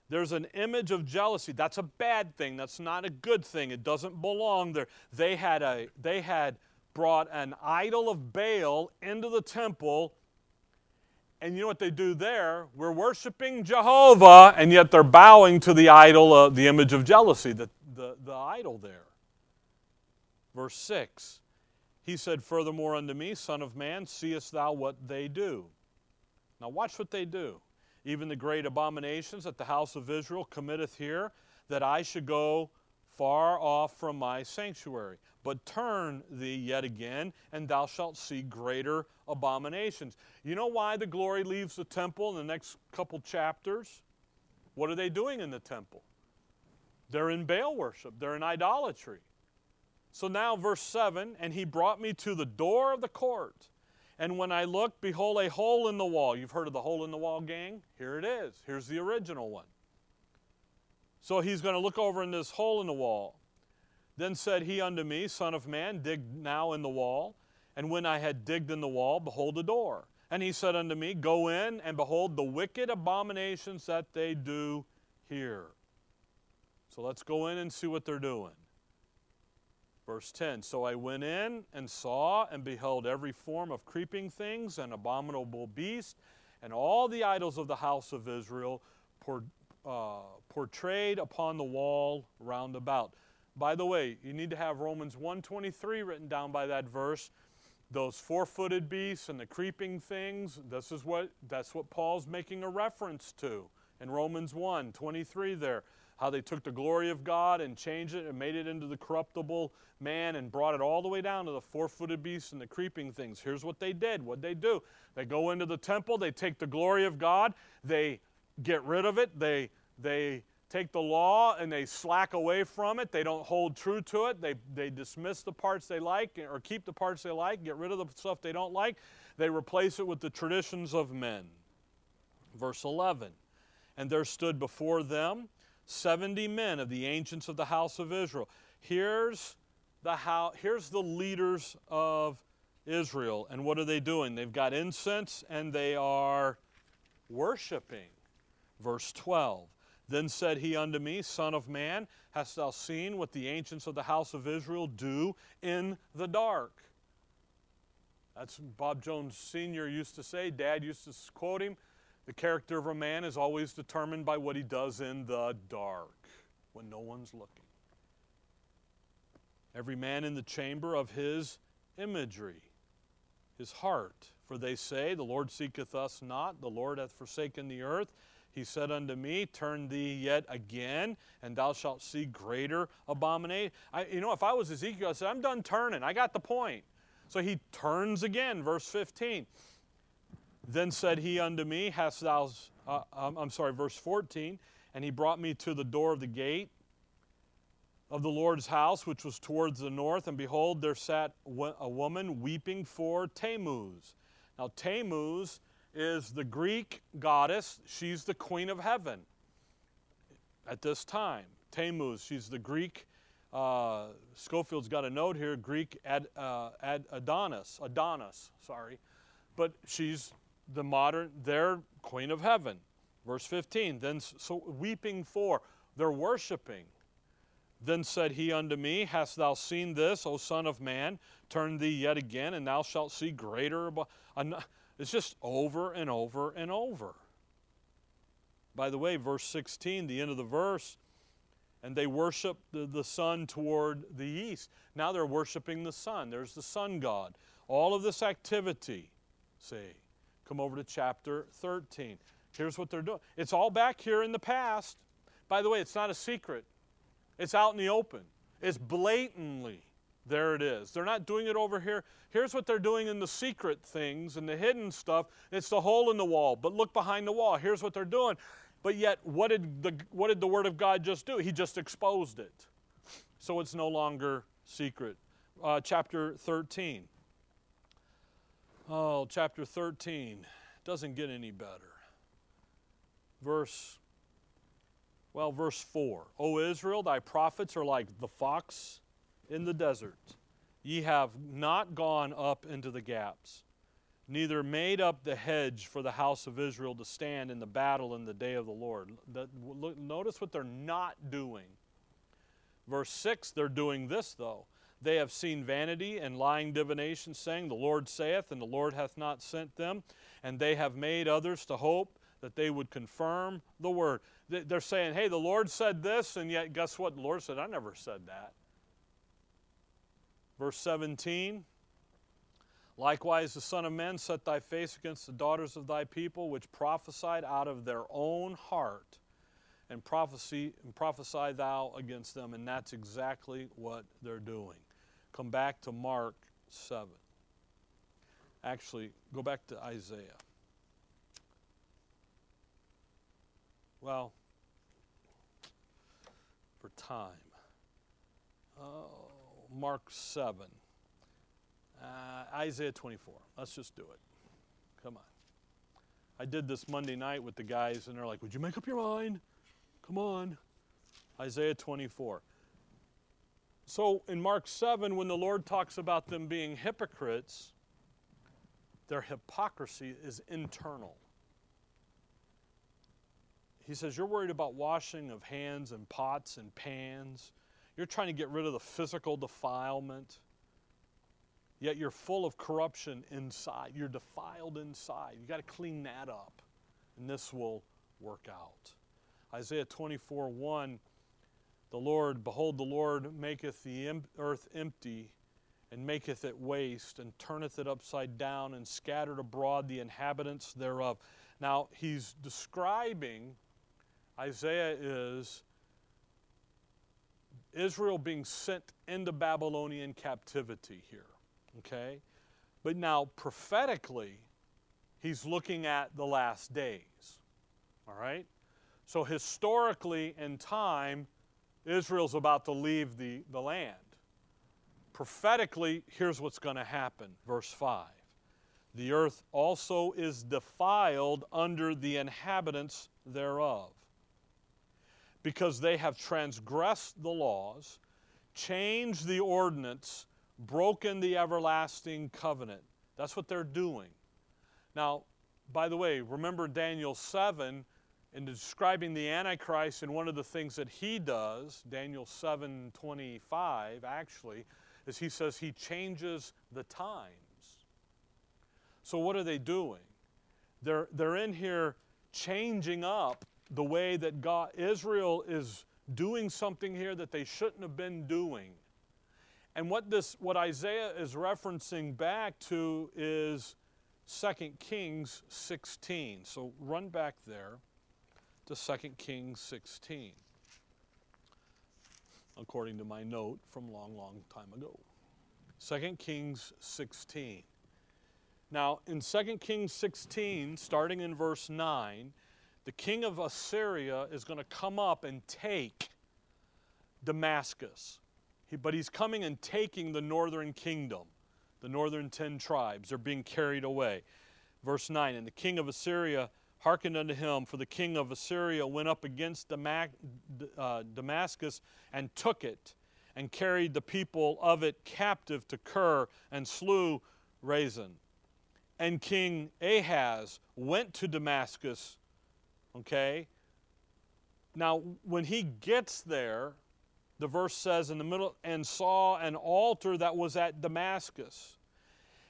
There's an image of jealousy. That's a bad thing. That's not a good thing. It doesn't belong there. They had a they had brought an idol of Baal into the temple. And you know what they do there? We're worshiping Jehovah, and yet they're bowing to the idol, uh, the image of jealousy, the, the, the idol there. Verse 6 He said, Furthermore unto me, Son of man, seest thou what they do? Now watch what they do. Even the great abominations that the house of Israel committeth here, that I should go far off from my sanctuary. But turn thee yet again, and thou shalt see greater abominations. You know why the glory leaves the temple in the next couple chapters? What are they doing in the temple? They're in Baal worship, they're in idolatry. So now, verse 7 And he brought me to the door of the court. And when I looked, behold, a hole in the wall. You've heard of the hole in the wall gang? Here it is. Here's the original one. So he's going to look over in this hole in the wall. Then said he unto me, Son of man, dig now in the wall. And when I had digged in the wall, behold a door. And he said unto me, Go in and behold the wicked abominations that they do here. So let's go in and see what they're doing. Verse 10 So I went in and saw and beheld every form of creeping things and abominable beast, and all the idols of the house of Israel por, uh, portrayed upon the wall round about. By the way, you need to have Romans 1:23 written down by that verse. Those four-footed beasts and the creeping things, this is what that's what Paul's making a reference to in Romans 1:23 there how they took the glory of God and changed it and made it into the corruptible man and brought it all the way down to the four footed beasts and the creeping things. Here's what they did. What they do? They go into the temple, they take the glory of God, they get rid of it, they, they take the law and they slack away from it. They don't hold true to it. They, they dismiss the parts they like or keep the parts they like, get rid of the stuff they don't like. They replace it with the traditions of men. Verse 11 And there stood before them 70 men of the ancients of the house of Israel. Here's the, how, here's the leaders of Israel. And what are they doing? They've got incense and they are worshiping. Verse 12. Then said he unto me, Son of man, hast thou seen what the ancients of the house of Israel do in the dark? That's Bob Jones Sr. used to say. Dad used to quote him. The character of a man is always determined by what he does in the dark when no one's looking. Every man in the chamber of his imagery, his heart. For they say, The Lord seeketh us not, the Lord hath forsaken the earth. He said unto me, Turn thee yet again, and thou shalt see greater abomination. I, you know, if I was Ezekiel, I said, I'm done turning. I got the point. So he turns again, verse 15. Then said he unto me, Hast thou, uh, um, I'm sorry, verse 14, and he brought me to the door of the gate of the Lord's house, which was towards the north, and behold, there sat a woman weeping for Tammuz. Now, Tammuz is the Greek goddess, she's the queen of heaven at this time. Tammuz, she's the Greek, uh, Scofield's got a note here, Greek Ad, uh, Ad Adonis, Adonis, sorry, but she's the modern, they're queen of heaven. Verse 15, then so weeping for, they're worshiping. Then said he unto me, Hast thou seen this, O Son of Man? Turn thee yet again, and thou shalt see greater. It's just over and over and over. By the way, verse 16, the end of the verse, and they worship the, the sun toward the east. Now they're worshiping the sun. There's the sun god. All of this activity, see. Come over to chapter 13. Here's what they're doing. It's all back here in the past. By the way, it's not a secret, it's out in the open. It's blatantly. There it is. They're not doing it over here. Here's what they're doing in the secret things and the hidden stuff. It's the hole in the wall. But look behind the wall. Here's what they're doing. But yet, what did the, what did the Word of God just do? He just exposed it. So it's no longer secret. Uh, chapter 13. Oh, chapter 13 doesn't get any better. Verse, well, verse 4. O Israel, thy prophets are like the fox in the desert. Ye have not gone up into the gaps, neither made up the hedge for the house of Israel to stand in the battle in the day of the Lord. notice what they're not doing. Verse 6, they're doing this though. They have seen vanity and lying divination, saying, The Lord saith, and the Lord hath not sent them. And they have made others to hope that they would confirm the word. They're saying, Hey, the Lord said this, and yet guess what? The Lord said, I never said that. Verse 17 Likewise, the Son of Man set thy face against the daughters of thy people, which prophesied out of their own heart and prophecy and prophesy thou against them and that's exactly what they're doing Come back to Mark 7. Actually, go back to Isaiah. Well, for time. Oh, Mark 7. Uh, Isaiah 24. Let's just do it. Come on. I did this Monday night with the guys, and they're like, Would you make up your mind? Come on. Isaiah 24. So in Mark 7, when the Lord talks about them being hypocrites, their hypocrisy is internal. He says, You're worried about washing of hands and pots and pans. You're trying to get rid of the physical defilement. Yet you're full of corruption inside. You're defiled inside. You got to clean that up, and this will work out. Isaiah 24 1 The Lord, behold, the Lord maketh the earth empty and maketh it waste, and turneth it upside down, and scattered abroad the inhabitants thereof. Now, he's describing, Isaiah is Israel being sent into Babylonian captivity here. Okay? But now, prophetically, he's looking at the last days. All right? So, historically, in time, Israel's about to leave the, the land prophetically, here's what's going to happen. Verse 5 The earth also is defiled under the inhabitants thereof, because they have transgressed the laws, changed the ordinance, broken the everlasting covenant. That's what they're doing. Now, by the way, remember Daniel 7 in describing the Antichrist and one of the things that he does, Daniel 7:25 actually, is he says he changes the times. So, what are they doing? They're, they're in here changing up the way that God, Israel is doing something here that they shouldn't have been doing. And what this what Isaiah is referencing back to is 2 Kings 16. So run back there to 2 Kings 16 according to my note from long, long time ago. 2 Kings 16. Now, in 2 Kings 16, starting in verse 9, the king of Assyria is going to come up and take Damascus. He, but he's coming and taking the northern kingdom, the northern ten tribes. They're being carried away. Verse 9 And the king of Assyria hearkened unto him, for the king of Assyria went up against uh, Damascus and took it, and carried the people of it captive to Kir, and slew Rezin. And King Ahaz went to Damascus, okay? Now, when he gets there, the verse says in the middle, and saw an altar that was at Damascus.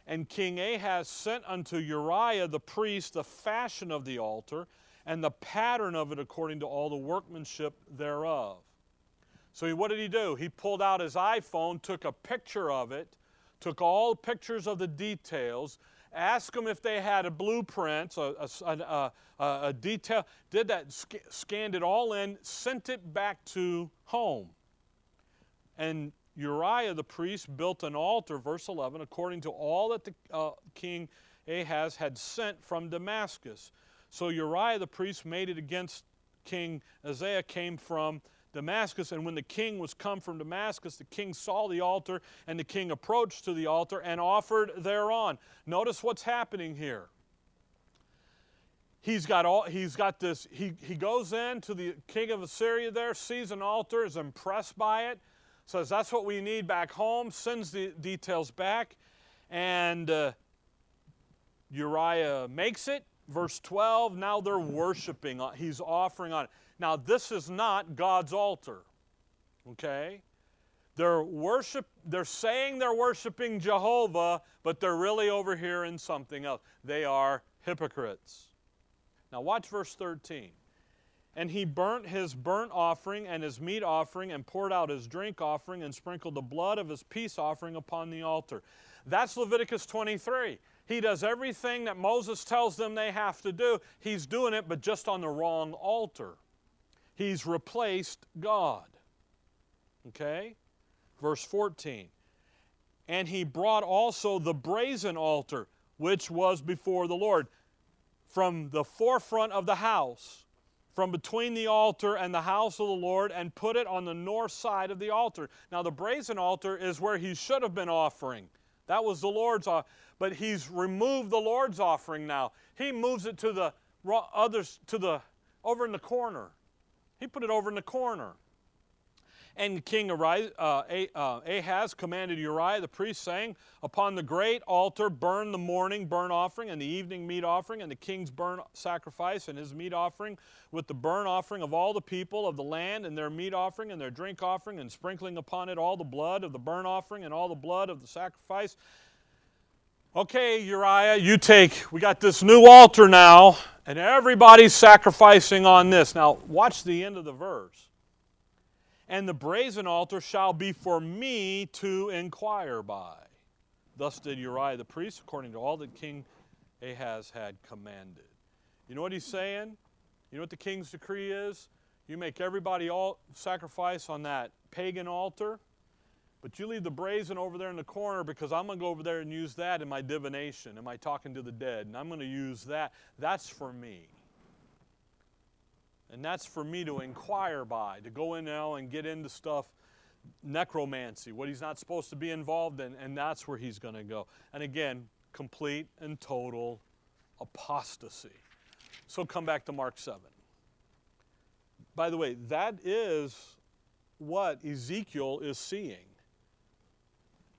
And King Ahaz sent unto Uriah the priest the fashion of the altar and the pattern of it according to all the workmanship thereof. So he, what did he do? He pulled out his iPhone, took a picture of it, took all pictures of the details, asked them if they had a blueprint, a, a, a, a detail, did that, sc scanned it all in, sent it back to home. And Uriah the priest built an altar, verse 11, according to all that the uh, king Ahaz had sent from Damascus. So Uriah the priest made it against King Isaiah, came from Damascus. And when the king was come from Damascus, the king saw the altar, and the king approached to the altar and offered thereon. Notice what's happening here. He's got all he's got this, he, he goes in to the king of Assyria there, sees an altar, is impressed by it, says that's what we need back home, sends the details back, and uh, Uriah makes it. Verse 12, now they're worshiping, he's offering on it. Now, this is not God's altar, okay? They're worship, they're saying they're worshiping Jehovah, but they're really over here in something else. They are hypocrites. Now, watch verse 13. And he burnt his burnt offering and his meat offering and poured out his drink offering and sprinkled the blood of his peace offering upon the altar. That's Leviticus 23. He does everything that Moses tells them they have to do. He's doing it, but just on the wrong altar. He's replaced God. Okay? Verse 14. And he brought also the brazen altar, which was before the Lord, from the forefront of the house from between the altar and the house of the Lord and put it on the north side of the altar. Now, the brazen altar is where he should have been offering. That was the Lord's offering. But he's removed the Lord's offering now. He moves it to the others to the over in the corner. He put it over in the corner. And King uh, uh, Ahaz commanded Uriah the priest, saying, Upon the great altar burn the morning burnt offering and the evening meat offering and the king's burnt sacrifice and his meat offering with the burnt offering of all the people of the land and their meat offering and their drink offering and sprinkling upon it all the blood of the burnt offering and all the blood of the sacrifice. Okay, Uriah, you take, we got this new altar now, and everybody's sacrificing on this. Now, watch the end of the verse. And the brazen altar shall be for me to inquire by. Thus did Uriah the priest, according to all that King Ahaz had commanded. You know what he's saying? You know what the king's decree is? You make everybody all sacrifice on that pagan altar, but you leave the brazen over there in the corner because I'm going to go over there and use that in my divination, in my talking to the dead, and I'm going to use that. That's for me. And that's for me to inquire by, to go in now and get into stuff, necromancy, what he's not supposed to be involved in, and that's where he's going to go. And again, complete and total apostasy. So come back to Mark 7. By the way, that is what Ezekiel is seeing.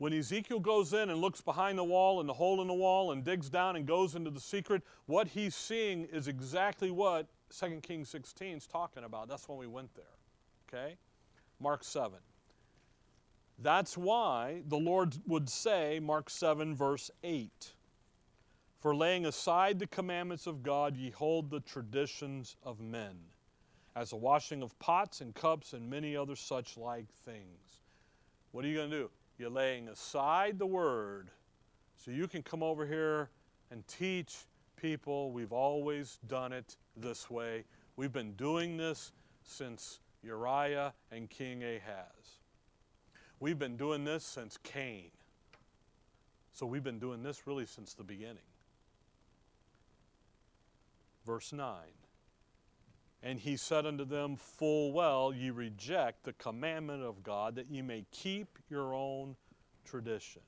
When Ezekiel goes in and looks behind the wall and the hole in the wall and digs down and goes into the secret, what he's seeing is exactly what 2 Kings 16 is talking about. That's when we went there. Okay? Mark 7. That's why the Lord would say, Mark 7, verse 8, For laying aside the commandments of God, ye hold the traditions of men, as the washing of pots and cups and many other such like things. What are you going to do? You're laying aside the word so you can come over here and teach people we've always done it this way. We've been doing this since Uriah and King Ahaz. We've been doing this since Cain. So we've been doing this really since the beginning. Verse 9. And he said unto them, Full well ye reject the commandment of God, that ye may keep your own tradition.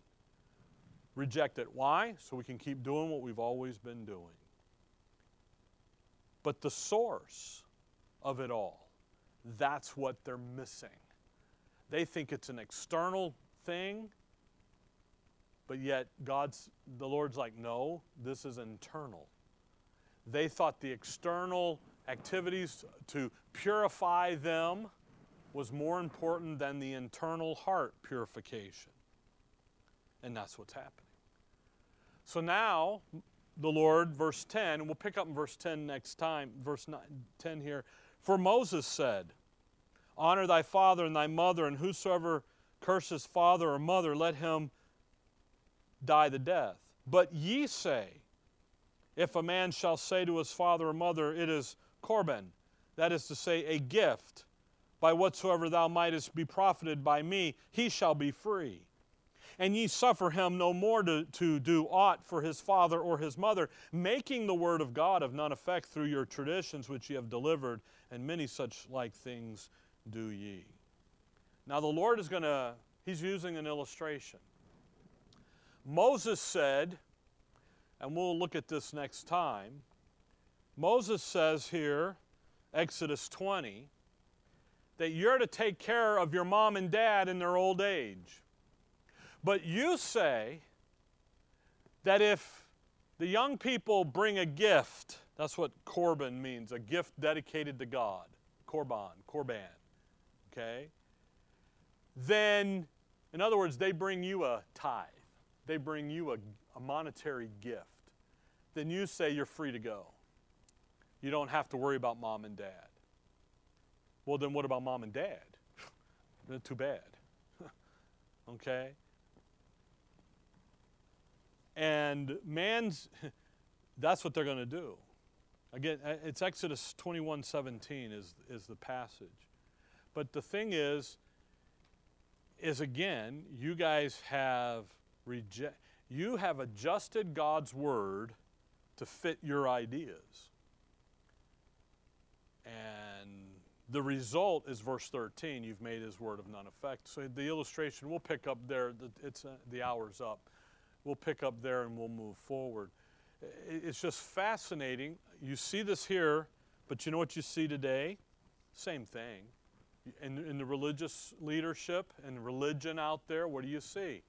Reject it. Why? So we can keep doing what we've always been doing. But the source of it all, that's what they're missing. They think it's an external thing, but yet God's the Lord's like, no, this is internal. They thought the external activities to purify them was more important than the internal heart purification. And that's what's happening. So now, the Lord, verse 10, and we'll pick up in verse 10 next time, verse 9, 10 here. For Moses said, Honor thy father and thy mother, and whosoever curses father or mother, let him die the death. But ye say, If a man shall say to his father or mother, It is Corban, that is to say, a gift, by whatsoever thou mightest be profited by me, he shall be free. And ye suffer him no more to, to do aught for his father or his mother, making the word of God of none effect through your traditions which ye have delivered, and many such like things do ye. Now the Lord is going to, he's using an illustration. Moses said, and we'll look at this next time, Moses says here, Exodus 20, that you're to take care of your mom and dad in their old age. But you say that if the young people bring a gift, that's what Corban means, a gift dedicated to God, Korban, Korban, okay? Then, in other words, they bring you a tithe, they bring you a, a monetary gift. Then you say you're free to go. You don't have to worry about mom and dad. Well, then what about mom and dad? [LAUGHS] Too bad. [LAUGHS] okay? And man's, [LAUGHS] that's what they're going to do. Again, it's Exodus 21 17 is, is the passage. But the thing is, is again, you guys have reject, you have adjusted God's word to fit your ideas. And the result is verse 13 you've made his word of none effect. So the illustration, we'll pick up there, it's, uh, the hour's up. We'll pick up there and we'll move forward. It's just fascinating. You see this here, but you know what you see today? Same thing. In, in the religious leadership and religion out there, what do you see?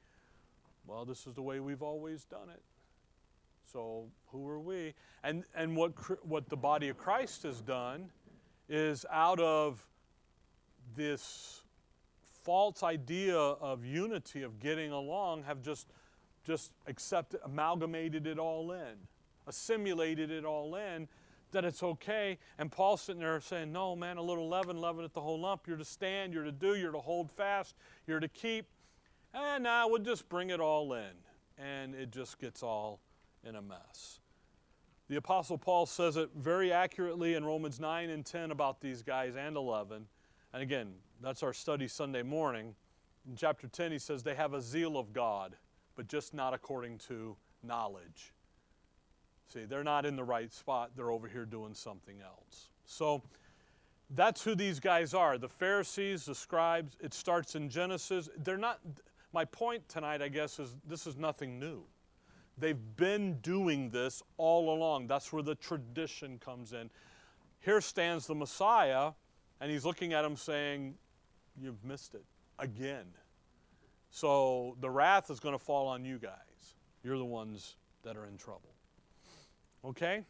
Well, this is the way we've always done it. So who are we? And, and what, what the body of Christ has done is out of this false idea of unity, of getting along, have just, just accepted, amalgamated it all in, assimilated it all in, that it's okay. And Paul's sitting there saying, No, man, a little leaven, leaven at the whole lump. You're to stand, you're to do, you're to hold fast, you're to keep. And now we'll just bring it all in. And it just gets all in a mess. The Apostle Paul says it very accurately in Romans 9 and 10 about these guys and 11. And again, that's our study Sunday morning. In chapter 10, he says they have a zeal of God, but just not according to knowledge. See, they're not in the right spot. They're over here doing something else. So that's who these guys are the Pharisees, the scribes. It starts in Genesis. They're not, my point tonight, I guess, is this is nothing new. They've been doing this all along. That's where the tradition comes in. Here stands the Messiah, and he's looking at him saying, You've missed it again. So the wrath is going to fall on you guys. You're the ones that are in trouble. Okay?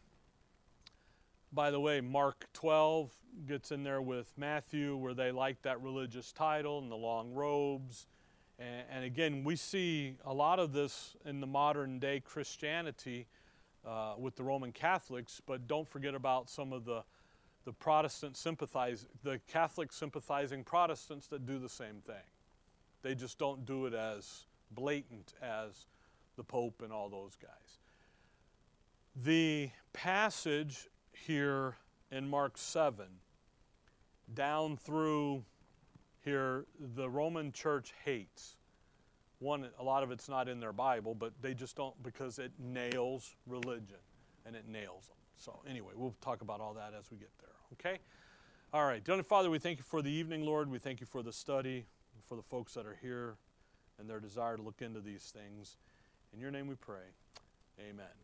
By the way, Mark 12 gets in there with Matthew, where they like that religious title and the long robes. And, and again, we see a lot of this in the modern day Christianity uh, with the Roman Catholics, but don't forget about some of the, the Protestant sympathize, the Catholic sympathizing Protestants that do the same thing. They just don't do it as blatant as the Pope and all those guys. The passage here in Mark 7, down through here the Roman church hates. One, a lot of it's not in their Bible, but they just don't because it nails religion and it nails them. So, anyway, we'll talk about all that as we get there, okay? All right. Dear Father, we thank you for the evening, Lord. We thank you for the study, for the folks that are here and their desire to look into these things. In your name we pray. Amen.